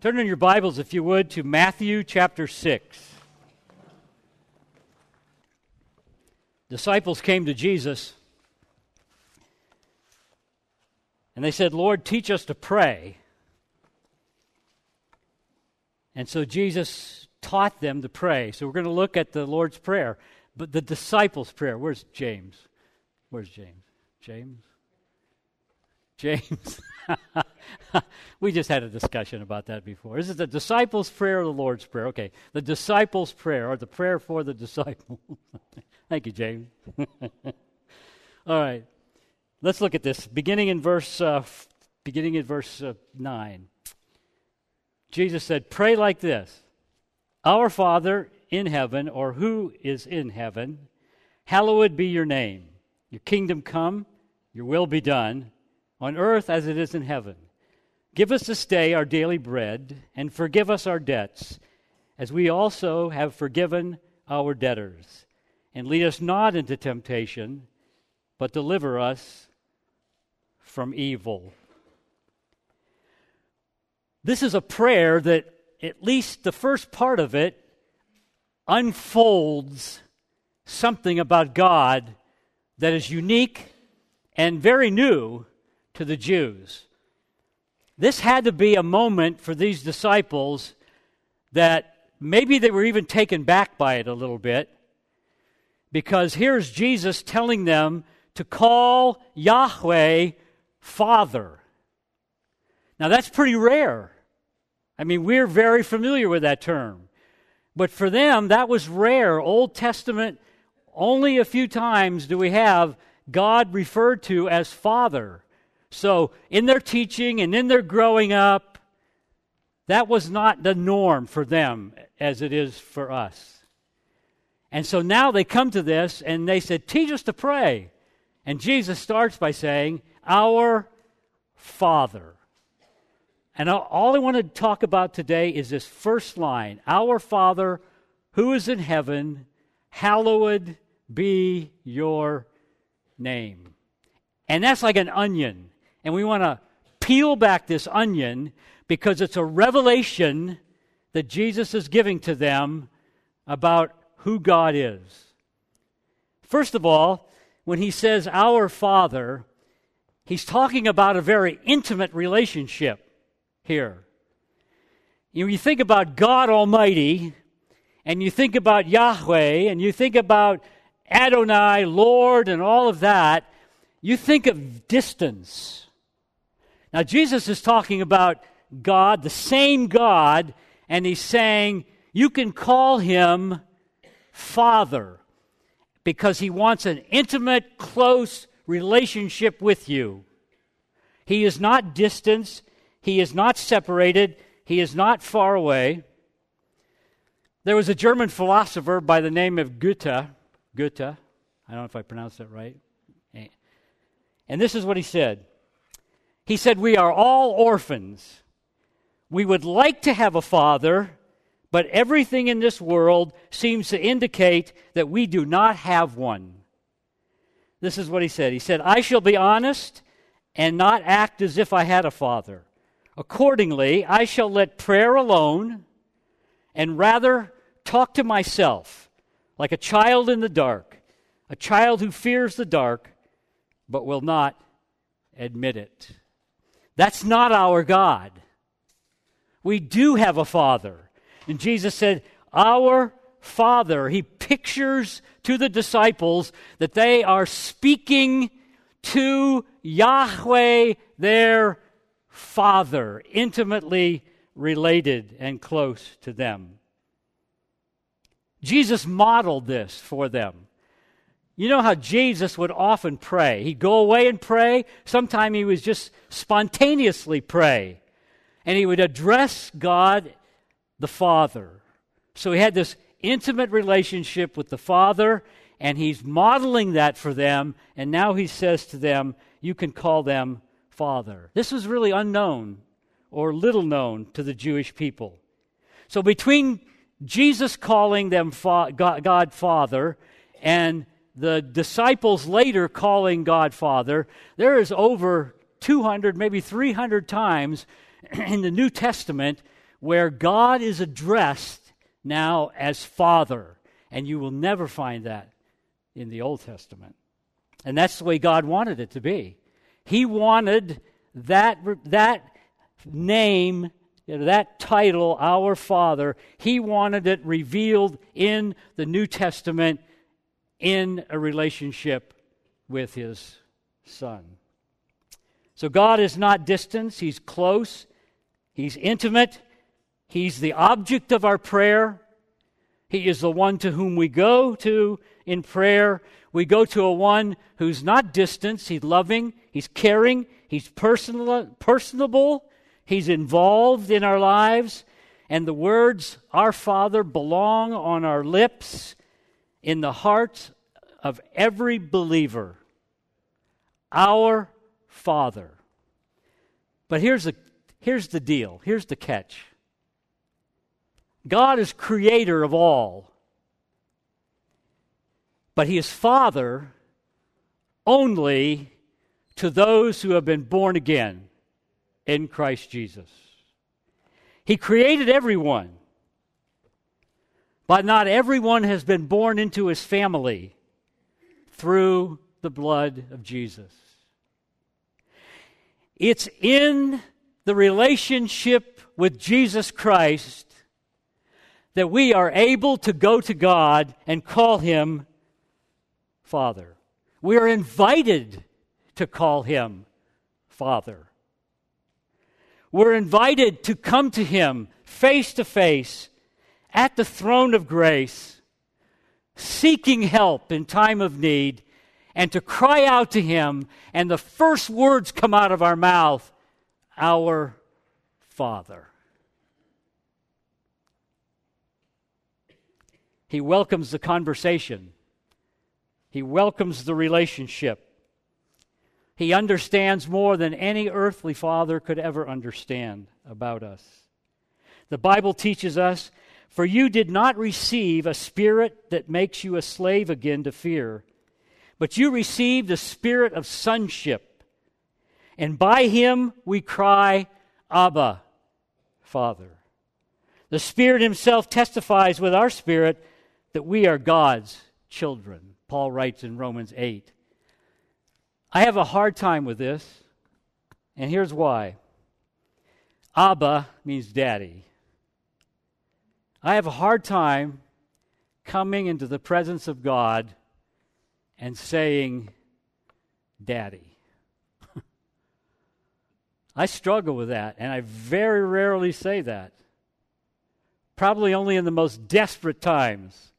Turn in your Bibles, if you would, to Matthew chapter 6. Disciples came to Jesus and they said, Lord, teach us to pray. And so Jesus taught them to pray. So we're going to look at the Lord's Prayer. But the disciples' prayer, where's James? Where's James? James? James. we just had a discussion about that before. Is it the disciples' prayer or the Lord's Prayer? Okay, the disciples' prayer or the prayer for the disciples. Thank you, James. All right, let's look at this. Beginning in verse, uh, beginning in verse uh, nine, Jesus said, "Pray like this: Our Father in heaven, or who is in heaven, hallowed be your name. Your kingdom come. Your will be done." on earth as it is in heaven. Give us this day our daily bread, and forgive us our debts, as we also have forgiven our debtors. And lead us not into temptation, but deliver us from evil. This is a prayer that, at least the first part of it, unfolds something about God that is unique and very new to the Jews. This had to be a moment for these disciples that maybe they were even taken back by it a little bit because here's Jesus telling them to call Yahweh Father. Now, that's pretty rare. I mean, we're very familiar with that term. But for them, that was rare. Old Testament, only a few times do we have God referred to as Father. So, in their teaching and in their growing up, that was not the norm for them as it is for us. And so now they come to this and they said, Teach us to pray. And Jesus starts by saying, Our Father. And all I want to talk about today is this first line Our Father who is in heaven, hallowed be your name. And that's like an onion and we want to peel back this onion because it's a revelation that Jesus is giving to them about who God is. First of all, when he says our Father, he's talking about a very intimate relationship here. You, know, you think about God Almighty, and you think about Yahweh, and you think about Adonai, Lord, and all of that, you think of distance. Now, Jesus is talking about God, the same God, and he's saying you can call him Father because he wants an intimate, close relationship with you. He is not distant, he is not separated, he is not far away. There was a German philosopher by the name of Goethe. Goethe. I don't know if I pronounced that right. And this is what he said he said, We are all orphans. We would like to have a father, but everything in this world seems to indicate that we do not have one. This is what he said. He said, I shall be honest and not act as if I had a father. Accordingly, I shall let prayer alone and rather talk to myself like a child in the dark, a child who fears the dark but will not admit it. That's not our God. We do have a Father. And Jesus said, Our Father. He pictures to the disciples that they are speaking to Yahweh, their Father, intimately related and close to them. Jesus modeled this for them. You know how Jesus would often pray. He'd go away and pray. Sometimes he would just spontaneously pray. And he would address God the Father. So he had this intimate relationship with the Father, and he's modeling that for them. And now he says to them, You can call them Father. This was really unknown or little known to the Jewish people. So between Jesus calling them God Father and the disciples later calling God Father, there is over 200, maybe 300 times in the New Testament where God is addressed now as Father. And you will never find that in the Old Testament. And that's the way God wanted it to be. He wanted that, that name, that title, Our Father, he wanted it revealed in the New Testament in a relationship with his Son. So God is not distant, he's close, he's intimate, he's the object of our prayer. He is the one to whom we go to in prayer. We go to a one who's not distant, he's loving, he's caring, he's personal, personable, he's involved in our lives, and the words, Our Father, belong on our lips, in the hearts of every believer. Our Father. But here's the, here's the deal, here's the catch God is creator of all, but He is Father only to those who have been born again in Christ Jesus. He created everyone, but not everyone has been born into His family through the blood of Jesus. It's in the relationship with Jesus Christ that we are able to go to God and call Him Father. We are invited to call Him Father. We're invited to come to Him face to face at the throne of grace, seeking help in time of need, and to cry out to Him, and the first words come out of our mouth Our Father. He welcomes the conversation. He welcomes the relationship. He understands more than any earthly father could ever understand about us. The Bible teaches us For you did not receive a spirit that makes you a slave again to fear but you received the spirit of sonship, and by him we cry, Abba, Father. The Spirit Himself testifies with our spirit that we are God's children. Paul writes in Romans 8. I have a hard time with this, and here's why Abba means daddy. I have a hard time coming into the presence of God and saying, Daddy. I struggle with that, and I very rarely say that. Probably only in the most desperate times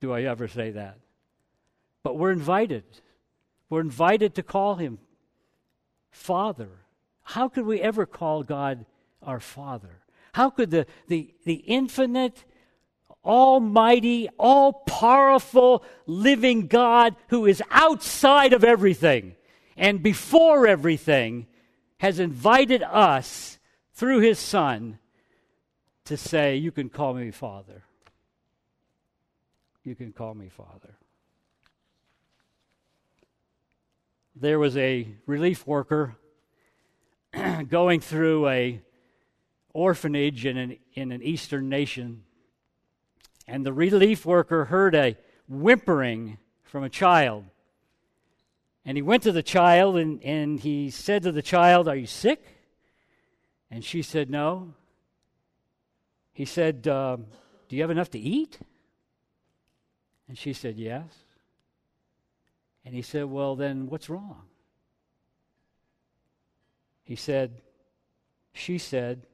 do I ever say that. But we're invited. We're invited to call him Father. How could we ever call God our Father? How could the, the, the infinite, almighty, all powerful, living God who is outside of everything and before everything has invited us through his Son to say, You can call me Father. You can call me Father. There was a relief worker going through a orphanage in an, in an eastern nation and the relief worker heard a whimpering from a child. And he went to the child and, and he said to the child, Are you sick? And she said, No. He said, uh, Do you have enough to eat? And she said, Yes. And he said, Well, then what's wrong? He said, She said,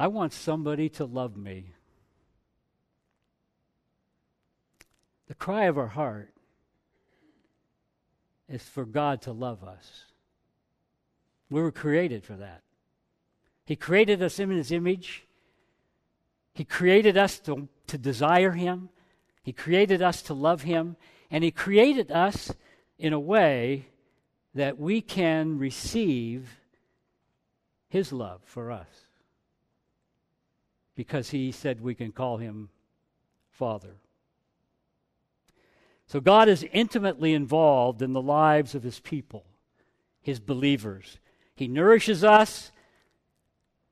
I want somebody to love me. The cry of our heart is for God to love us. We were created for that. He created us in His image. He created us to, to desire Him. He created us to love Him. And He created us in a way that we can receive His love for us. Because He said we can call Him Father. So God is intimately involved in the lives of his people, his believers. He nourishes us,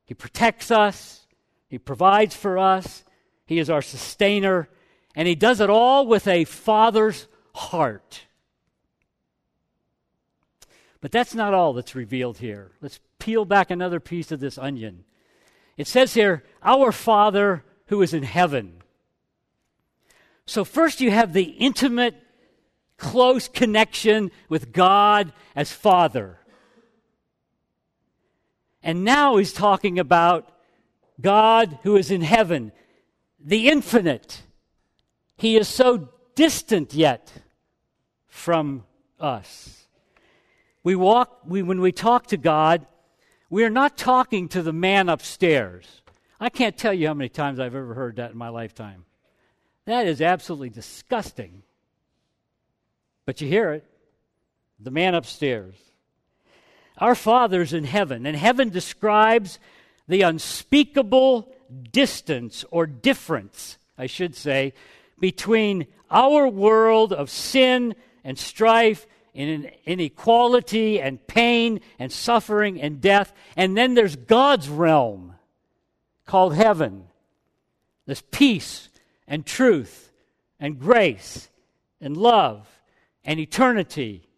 He protects us, He provides for us, He is our sustainer, and He does it all with a father's heart. But that's not all that's revealed here. Let's peel back another piece of this onion. It says here, Our Father who is in heaven. So, first you have the intimate, close connection with God as Father. And now he's talking about God who is in heaven, the infinite. He is so distant yet from us. We walk, we, when we talk to God, we are not talking to the man upstairs. I can't tell you how many times I've ever heard that in my lifetime. That is absolutely disgusting. But you hear it the man upstairs. Our Father's in heaven, and heaven describes the unspeakable distance or difference, I should say, between our world of sin and strife and inequality and pain and suffering and death, and then there's God's realm called heaven. This peace and truth and grace and love and eternity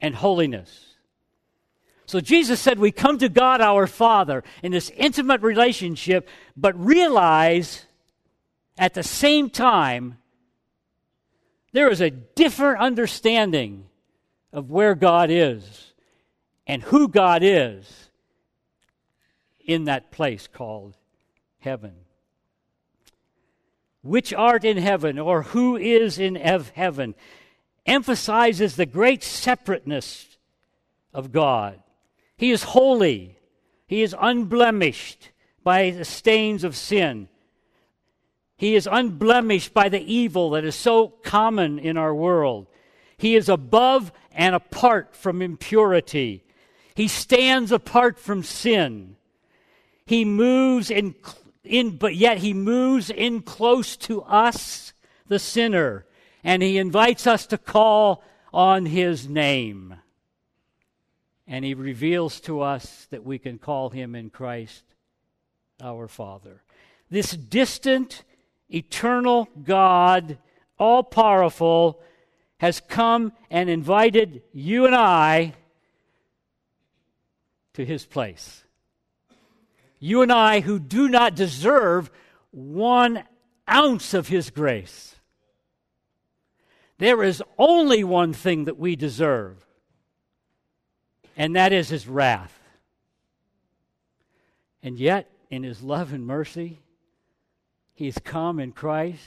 and holiness. So Jesus said we come to God our Father in this intimate relationship, but realize at the same time there is a different understanding of where God is and who God is in that place called heaven. Which art in heaven, or who is in heaven, emphasizes the great separateness of God. He is holy. He is unblemished by the stains of sin. He is unblemished by the evil that is so common in our world. He is above and apart from impurity. He stands apart from sin. He moves in, in, but yet he moves in close to us, the sinner, and he invites us to call on his name and he reveals to us that we can call him in Christ our Father. This distant, eternal God, all powerful, has come and invited you and I to his place. You and I, who do not deserve one ounce of his grace. There is only one thing that we deserve and that is his wrath. And yet, in his love and mercy, he's come in Christ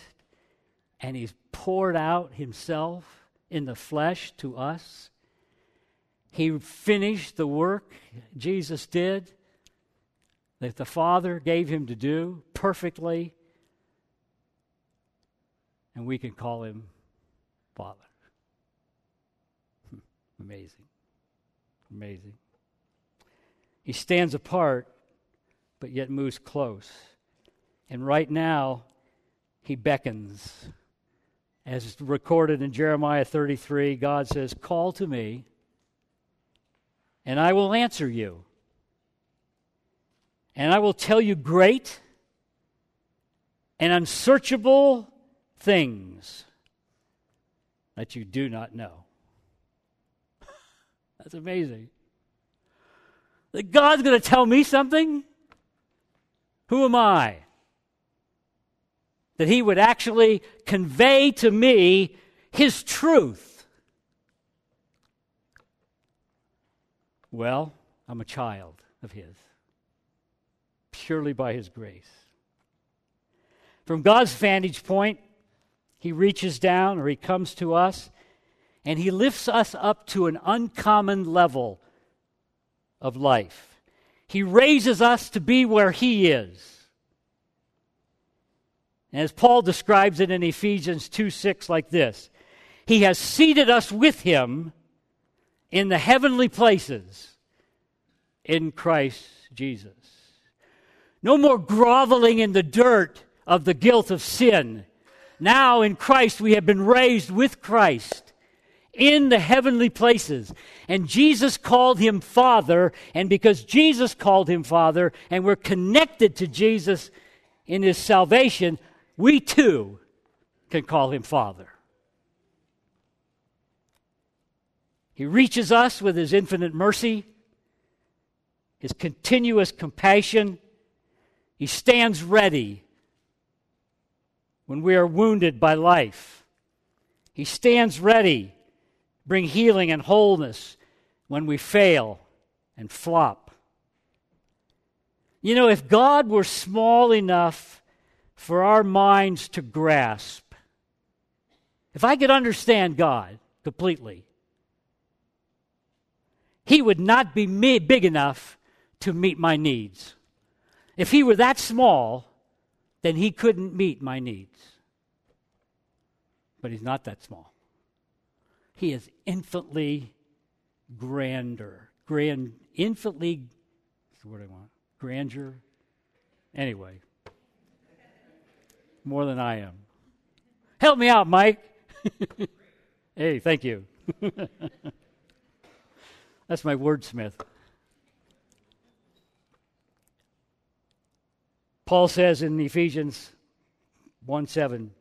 and he's poured out himself in the flesh to us. He finished the work Jesus did that the Father gave him to do perfectly, and we can call him Father. Hmm, amazing. Amazing. He stands apart, but yet moves close. And right now, he beckons. As recorded in Jeremiah 33, God says, Call to me, and I will answer you. And I will tell you great and unsearchable things that you do not know. That's amazing. That God's going to tell me something? Who am I? That He would actually convey to me His truth. Well, I'm a child of His, purely by His grace. From God's vantage point, He reaches down or He comes to us and He lifts us up to an uncommon level of life. He raises us to be where He is. As Paul describes it in Ephesians 2 6, like this He has seated us with Him in the heavenly places in Christ Jesus. No more groveling in the dirt of the guilt of sin. Now in Christ we have been raised with Christ in the heavenly places. And Jesus called him Father, and because Jesus called him Father, and we're connected to Jesus in his salvation, we too can call him Father. He reaches us with his infinite mercy, his continuous compassion. He stands ready when we are wounded by life. He stands ready, bring healing and wholeness when we fail and flop. You know, if God were small enough for our minds to grasp, if I could understand God completely, He would not be big enough to meet my needs. If He were that small, then He couldn't meet my needs. But He's not that small. He is infinitely grander. Grand, infinitely, that's the word I want grandeur. Anyway, more than I am. Help me out, Mike. hey, thank you. That's my wordsmith. Paul says in Ephesians 1 7,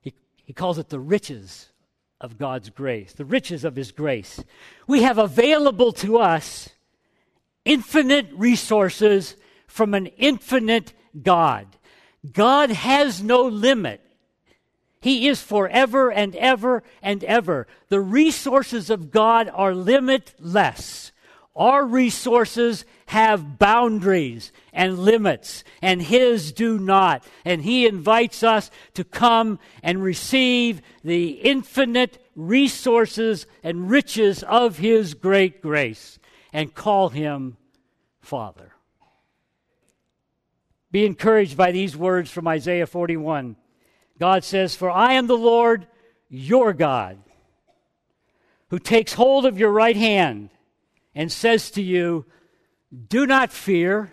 he, he calls it the riches of God's grace, the riches of His grace. We have available to us infinite resources from an infinite God. God has no limit. He is forever and ever and ever. The resources of God are limitless. Our resources have boundaries and limits, and His do not. And He invites us to come and receive the infinite resources and riches of His great grace and call him Father. Be encouraged by these words from Isaiah 41. God says, For I am the Lord your God, who takes hold of your right hand and says to you, Do not fear,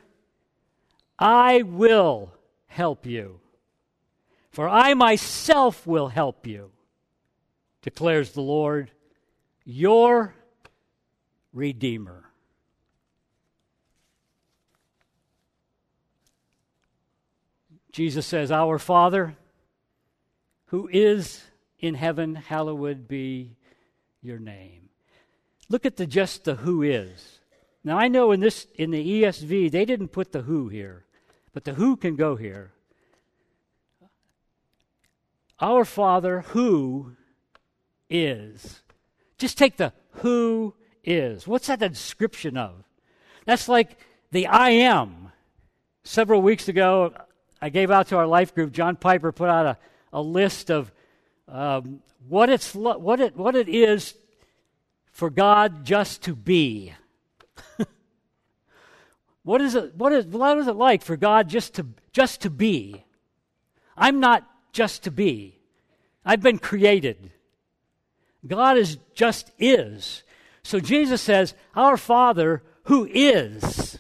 I will help you. For I myself will help you, declares the Lord, your Redeemer. Jesus says, Our Father, who is in heaven, hallowed be your name. Look at the just the who is. Now I know in this in the ESV they didn't put the who here, but the who can go here. Our Father who is. Just take the who is. What's that description of? That's like the I am. Several weeks ago, I gave out to our life group, John Piper put out a, a list of um, what, it's, what, it, what it is for God just to be. what, is it, what, is, what is it like for God just to, just to be? I'm not just to be, I've been created. God is just is. So Jesus says, Our Father who is.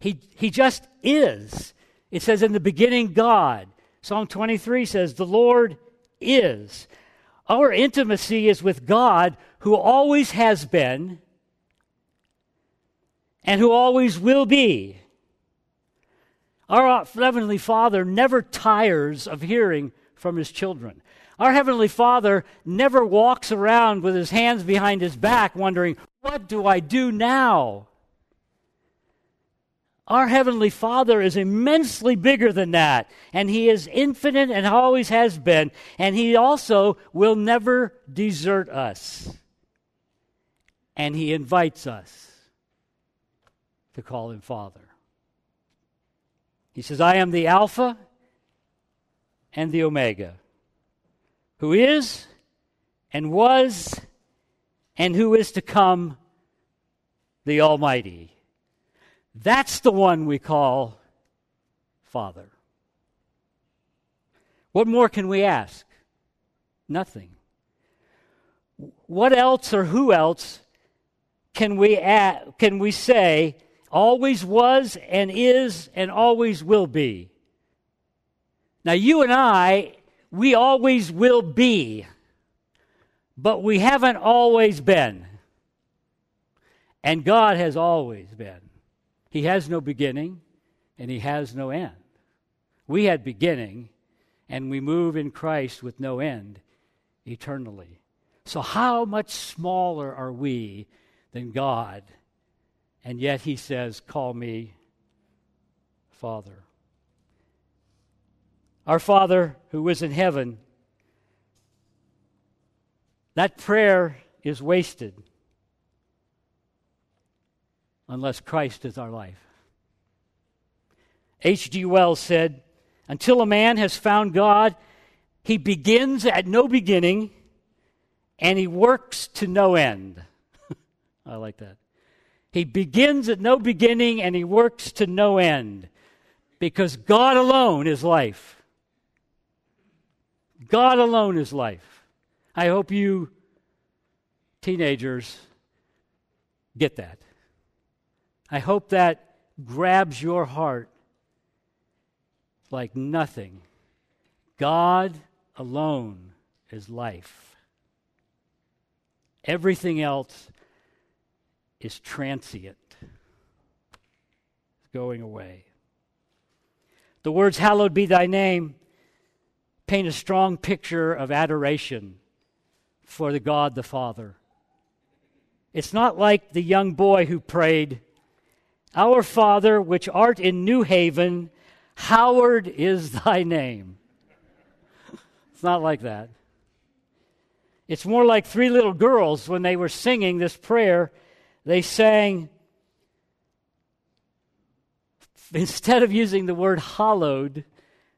He, he just is. It says, In the beginning, God. Psalm 23 says, The Lord is. Our intimacy is with God who always has been and who always will be. Our Heavenly Father never tires of hearing from His children. Our Heavenly Father never walks around with His hands behind His back wondering, What do I do now? Our Heavenly Father is immensely bigger than that, and He is infinite and always has been, and He also will never desert us. And He invites us to call Him Father. He says, I am the Alpha and the Omega, who is and was and who is to come, the Almighty. That's the one we call Father. What more can we ask? Nothing. What else or who else can we can we say always was and is and always will be? Now you and I, we always will be. but we haven't always been. And God has always been. He has no beginning and He has no end. We had beginning and we move in Christ with no end eternally. So, how much smaller are we than God? And yet He says, Call me Father. Our Father who is in heaven, that prayer is wasted unless Christ is our life. H.G. Wells said, Until a man has found God, he begins at no beginning and he works to no end. I like that. He begins at no beginning and he works to no end because God alone is life. God alone is life. I hope you teenagers get that. I hope that grabs your heart like nothing. God alone is life. Everything else is transient, it's going away. The words, Hallowed be thy name, paint a strong picture of adoration for the God the Father. It's not like the young boy who prayed, Our Father, which art in New Haven, Howard is thy name. it's not like that. It's more like three little girls when they were singing this prayer, they sang, instead of using the word hallowed,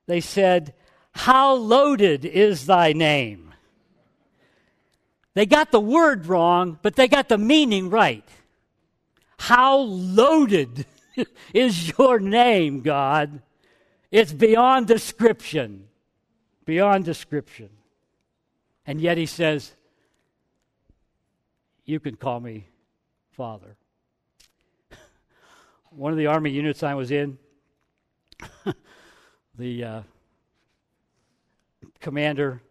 they said, How loaded is thy name? They got the word wrong, but they got the meaning right. How loaded is your name, God? It's beyond description. Beyond description. And yet he says, You can call me Father. One of the army units I was in, the uh, commander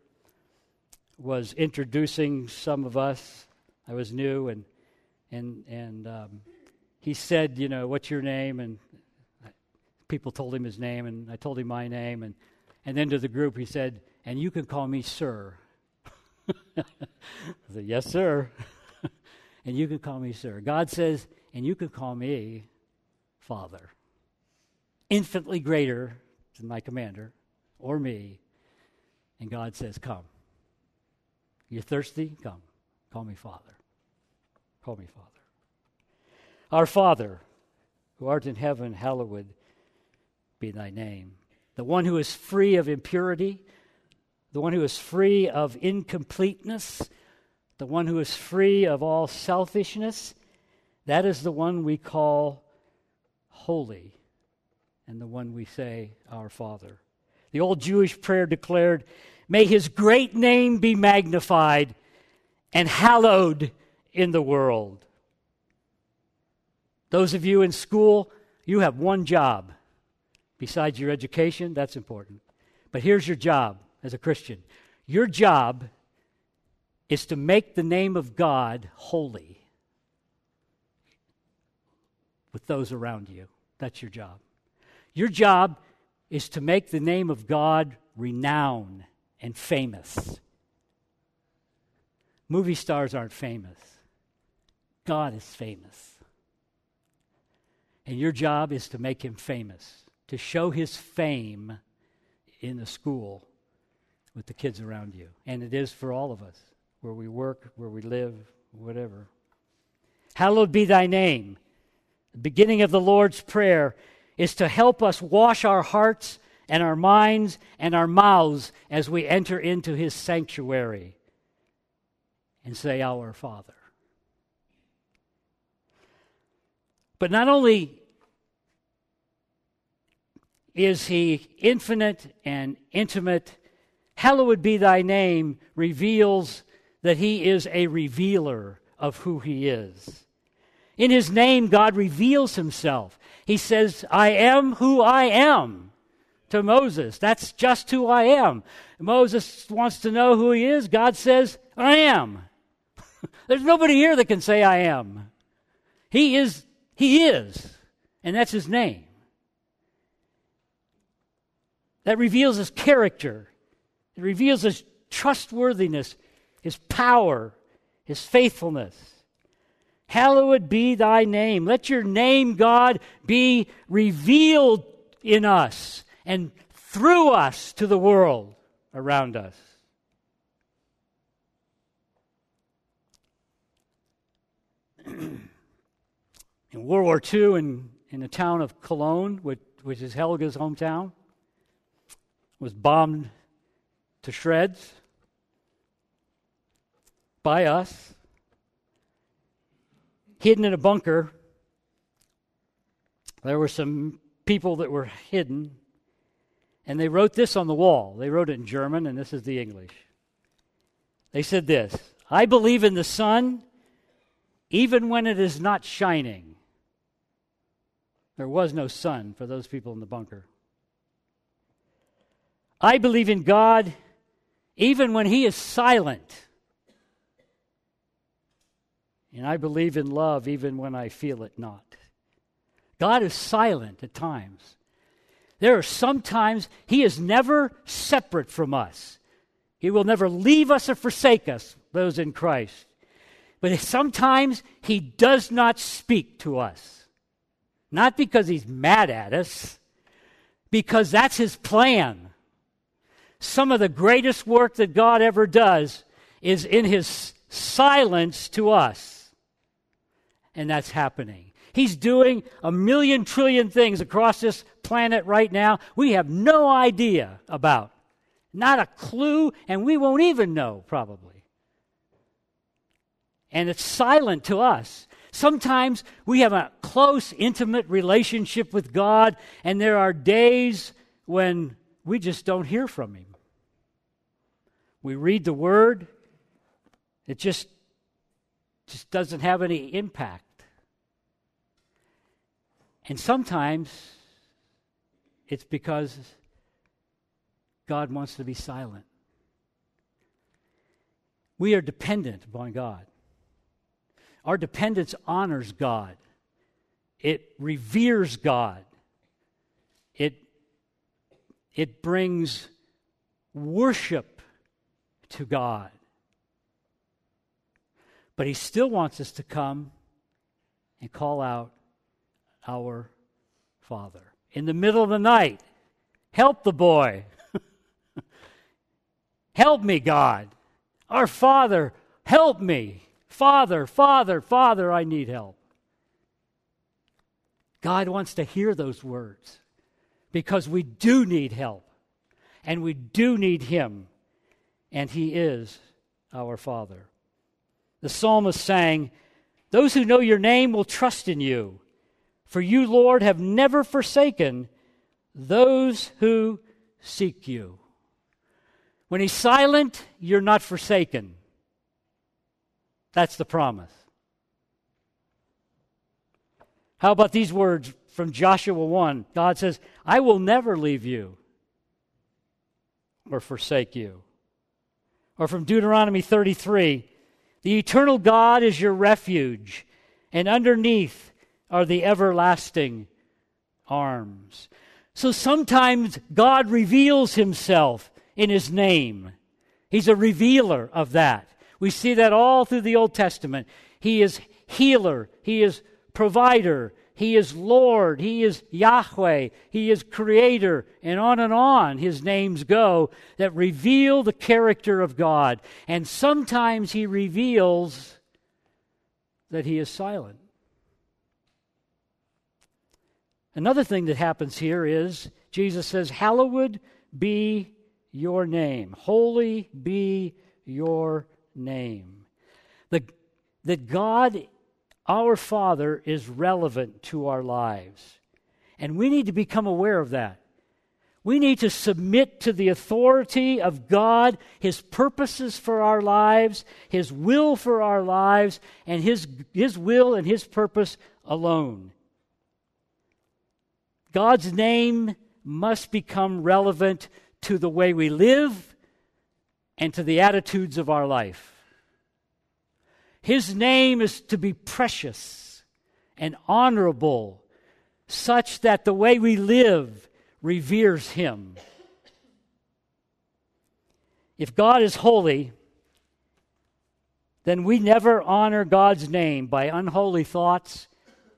was introducing some of us. I was new, and and and um, he said, "You know, what's your name?" And people told him his name, and I told him my name, and and then to the group he said, "And you can call me sir." I said, "Yes, sir." and you can call me sir. God says, "And you can call me Father." Infinitely greater than my commander or me. And God says, "Come." You're thirsty? Come. Call me Father. Call me Father. Our Father, who art in heaven, hallowed be thy name. The one who is free of impurity, the one who is free of incompleteness, the one who is free of all selfishness, that is the one we call holy and the one we say, Our Father. The old Jewish prayer declared, May his great name be magnified and hallowed in the world. Those of you in school, you have one job. Besides your education, that's important. But here's your job as a Christian your job is to make the name of God holy with those around you. That's your job. Your job is to make the name of God renowned and famous. Movie stars aren't famous, God is famous. And your job is to make him famous, to show his fame in the school with the kids around you. And it is for all of us, where we work, where we live, whatever. Hallowed be thy name. The beginning of the Lord's Prayer is to help us wash our hearts and our minds and our mouths as we enter into his sanctuary and say, Our Father. But not only is he infinite and intimate, hallowed be thy name reveals that he is a revealer of who he is. In his name, God reveals himself. He says, I am who I am to Moses. That's just who I am. Moses wants to know who he is. God says, I am. There's nobody here that can say I am. He is, he is. And that's his name. That reveals his character. It reveals his trustworthiness, his power, his faithfulness. Hallowed be thy name. Let your name, God, be revealed in us and through us to the world around us. in World War II, in, in the town of Cologne, which, which is Helga's hometown, was bombed to shreds by us, hidden in a bunker. There were some people that were hidden, and they wrote this on the wall. They wrote it in German, and this is the English. They said this I believe in the sun even when it is not shining. There was no sun for those people in the bunker. I believe in God even when He is silent. And I believe in love even when I feel it not. God is silent at times. There are some times He is never separate from us. He will never leave us or forsake us, those in Christ. But sometimes He does not speak to us. Not because He's mad at us, because that's His plan. Some of the greatest work that God ever does is in His silence to us. And that's happening. He's doing a million trillion things across this planet right now we have no idea about. Not a clue, and we won't even know, probably. And it's silent to us. Sometimes we have a close, intimate relationship with God, and there are days when we just don't hear from Him. We read the Word, it just, just doesn't have any impact. And sometimes it's because God wants to be silent. We are dependent upon God. Our dependence honors God, it reveres God, it, it brings worship to God. But He still wants us to come and call out, our Father. In the middle of the night, help the boy. help me, God. Our Father, help me. Father, Father, Father, I need help. God wants to hear those words because we do need help and we do need Him, and He is our Father. The psalmist sang, Those who know your name will trust in you. For you, Lord, have never forsaken those who seek you. When he's silent, you're not forsaken. That's the promise. How about these words from Joshua 1? God says, I will never leave you or forsake you. Or from Deuteronomy 33, the eternal God is your refuge, and underneath are the everlasting arms. So sometimes God reveals himself in his name. He's a revealer of that. We see that all through the Old Testament. He is healer, he is provider, he is Lord, he is Yahweh, he is creator, and on and on his names go that reveal the character of God. And sometimes he reveals that he is silent. Another thing that happens here is Jesus says, Hallowed be your name. Holy be your name. The, that God, our Father, is relevant to our lives. And we need to become aware of that. We need to submit to the authority of God, His purposes for our lives, His will for our lives, and His, His will and His purpose alone. God's name must become relevant to the way we live and to the attitudes of our life. His name is to be precious and honorable, such that the way we live reveres Him. If God is holy, then we never honor God's name by unholy thoughts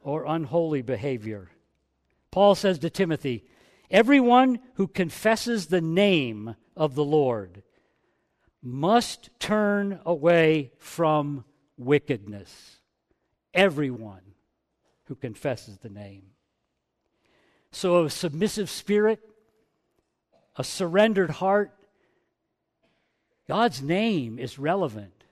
or unholy behavior. Paul says to Timothy, Everyone who confesses the name of the Lord must turn away from wickedness. Everyone who confesses the name. So, a submissive spirit, a surrendered heart, God's name is relevant.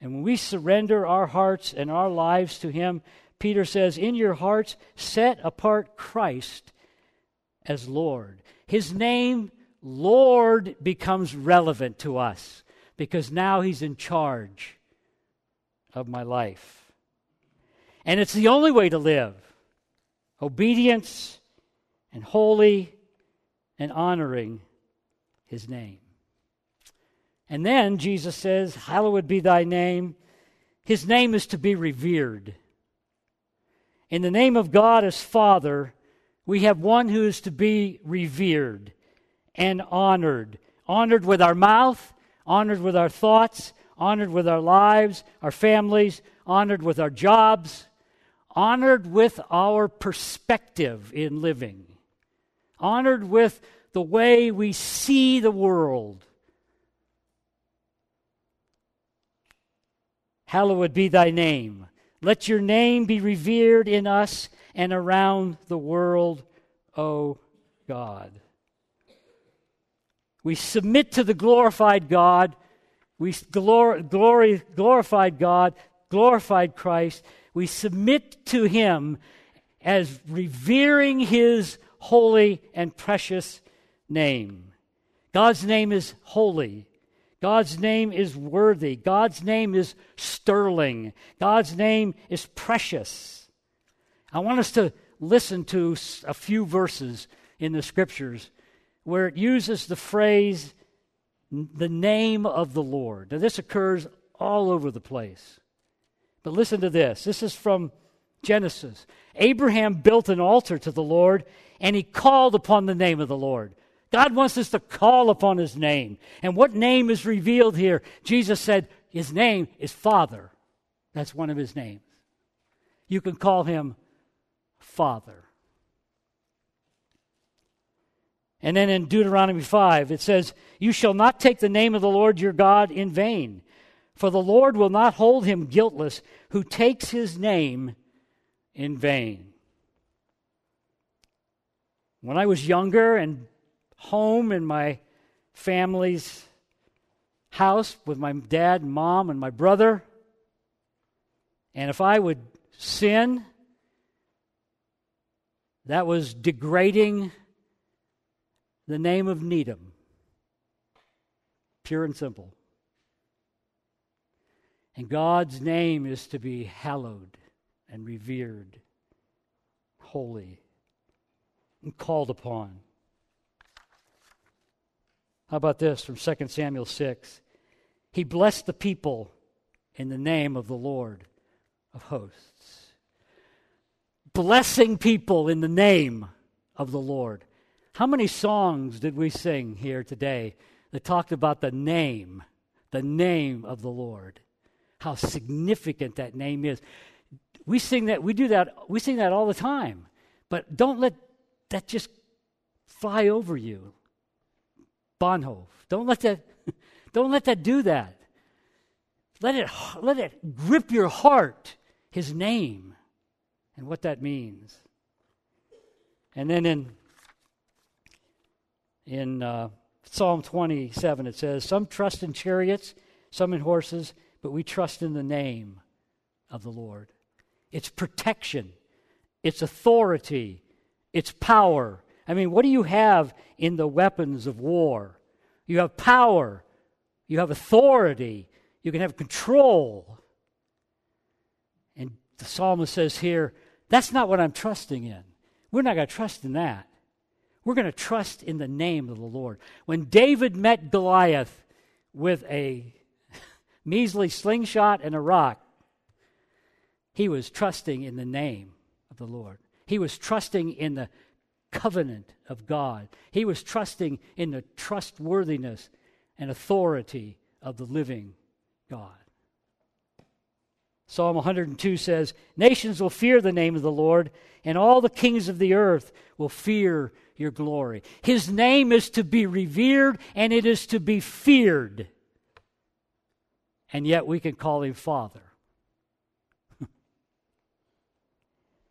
And when we surrender our hearts and our lives to Him, Peter says, In your hearts, set apart Christ as Lord. His name, Lord, becomes relevant to us because now He's in charge of my life. And it's the only way to live obedience and holy and honoring His name. And then Jesus says, Hallowed be thy name. His name is to be revered. In the name of God as Father, we have one who is to be revered and honored. Honored with our mouth, honored with our thoughts, honored with our lives, our families, honored with our jobs, honored with our perspective in living, honored with the way we see the world. Hallowed be thy name. Let your name be revered in us and around the world, O God. We submit to the glorified God. We glor- glory, glorified God, glorified Christ. We submit to Him as revering His holy and precious name. God's name is holy. God's name is worthy. God's name is sterling. God's name is precious. I want us to listen to a few verses in the scriptures where it uses the phrase, the name of the Lord. Now, this occurs all over the place. But listen to this. This is from Genesis. Abraham built an altar to the Lord, and he called upon the name of the Lord. God wants us to call upon his name. And what name is revealed here? Jesus said his name is Father. That's one of his names. You can call him Father. And then in Deuteronomy 5, it says, You shall not take the name of the Lord your God in vain, for the Lord will not hold him guiltless who takes his name in vain. When I was younger and home in my family's house with my dad and mom and my brother. And if I would sin, that was degrading the name of Needham. Pure and simple. And God's name is to be hallowed and revered, holy, and called upon. How about this from 2 Samuel 6? He blessed the people in the name of the Lord of hosts. Blessing people in the name of the Lord. How many songs did we sing here today that talked about the name, the name of the Lord? How significant that name is. We sing that, we do that, we sing that all the time. But don't let that just fly over you. Bonhoeffer. Don't let that, don't let that do that. Let it, let it grip your heart, his name, and what that means. And then in, in uh, Psalm 27, it says, Some trust in chariots, some in horses, but we trust in the name of the Lord. It's protection, it's authority, it's power, I mean, what do you have in the weapons of war? You have power, you have authority, you can have control. And the psalmist says here, that's not what I'm trusting in. We're not going to trust in that. We're going to trust in the name of the Lord. When David met Goliath with a measly slingshot and a rock, he was trusting in the name of the Lord. He was trusting in the covenant of God. He was trusting in the trustworthiness and authority of the living God. Psalm 102 says, Nations will fear the name of the Lord, and all the kings of the earth will fear your glory. His name is to be revered and it is to be feared. And yet we can call him Father.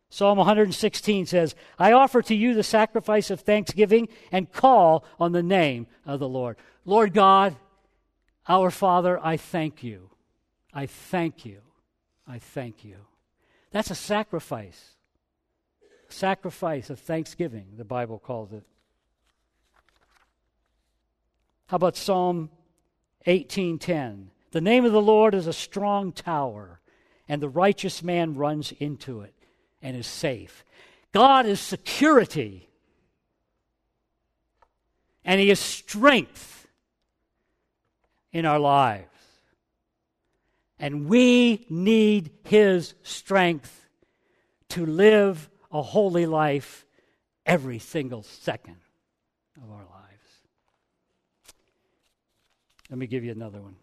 Psalm 116 says, I offer to you the sacrifice of thanksgiving and call on the name of the Lord. Lord God, our Father, I thank you. I thank you. I thank you. That's a sacrifice. Sacrifice of thanksgiving, the Bible calls it. How about Psalm 18:10? The name of the Lord is a strong tower, and the righteous man runs into it and is safe. God is security, and He is strength in our lives. And we need His strength to live a holy life every single second of our lives. Let me give you another one.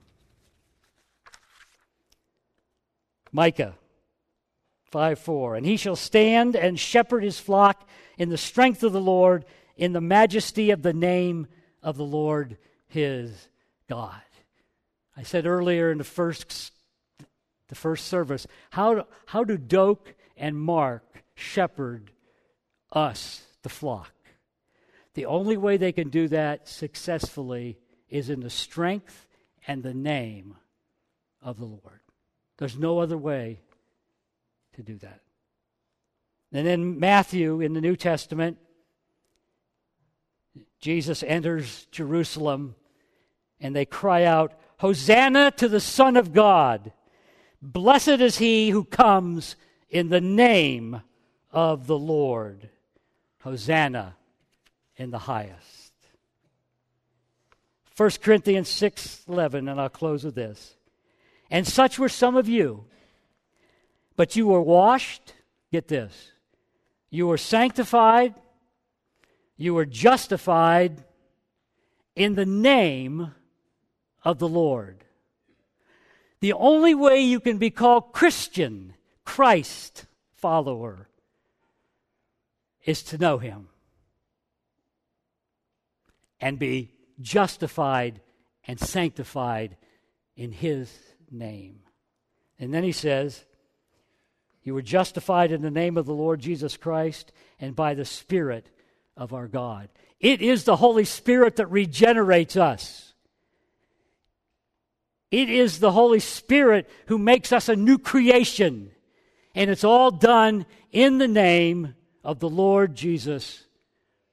Micah 5 4. And he shall stand and shepherd his flock in the strength of the Lord, in the majesty of the name of the Lord his God. I said earlier in the first, the first service, how, how do Doak and Mark shepherd us, the flock? The only way they can do that successfully is in the strength and the name of the Lord. There's no other way to do that. And then Matthew in the New Testament, Jesus enters Jerusalem and they cry out, Hosanna to the Son of God! Blessed is he who comes in the name of the Lord. Hosanna in the highest. 1 Corinthians 6 11, and I'll close with this. And such were some of you. But you were washed, get this, you were sanctified, you were justified in the name of the Lord. The only way you can be called Christian, Christ follower, is to know Him and be justified and sanctified in His name. And then He says, you were justified in the name of the Lord Jesus Christ and by the Spirit of our God. It is the Holy Spirit that regenerates us. It is the Holy Spirit who makes us a new creation. And it's all done in the name of the Lord Jesus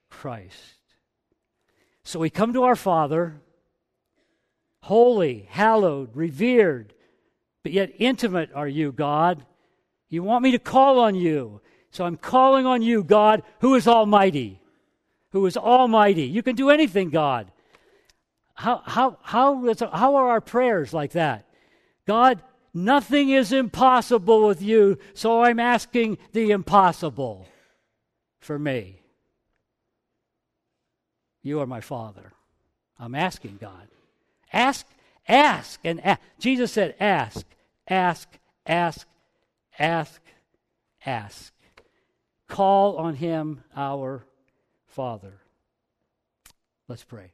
Christ. So we come to our Father, holy, hallowed, revered, but yet intimate are you, God. You want me to call on you. So I'm calling on you, God, who is almighty. Who is almighty. You can do anything, God. How, how, how, how are our prayers like that? God, nothing is impossible with you, so I'm asking the impossible for me. You are my Father. I'm asking God. Ask, ask, and ask. Jesus said, ask, ask, ask, Ask, ask. Call on him, our Father. Let's pray.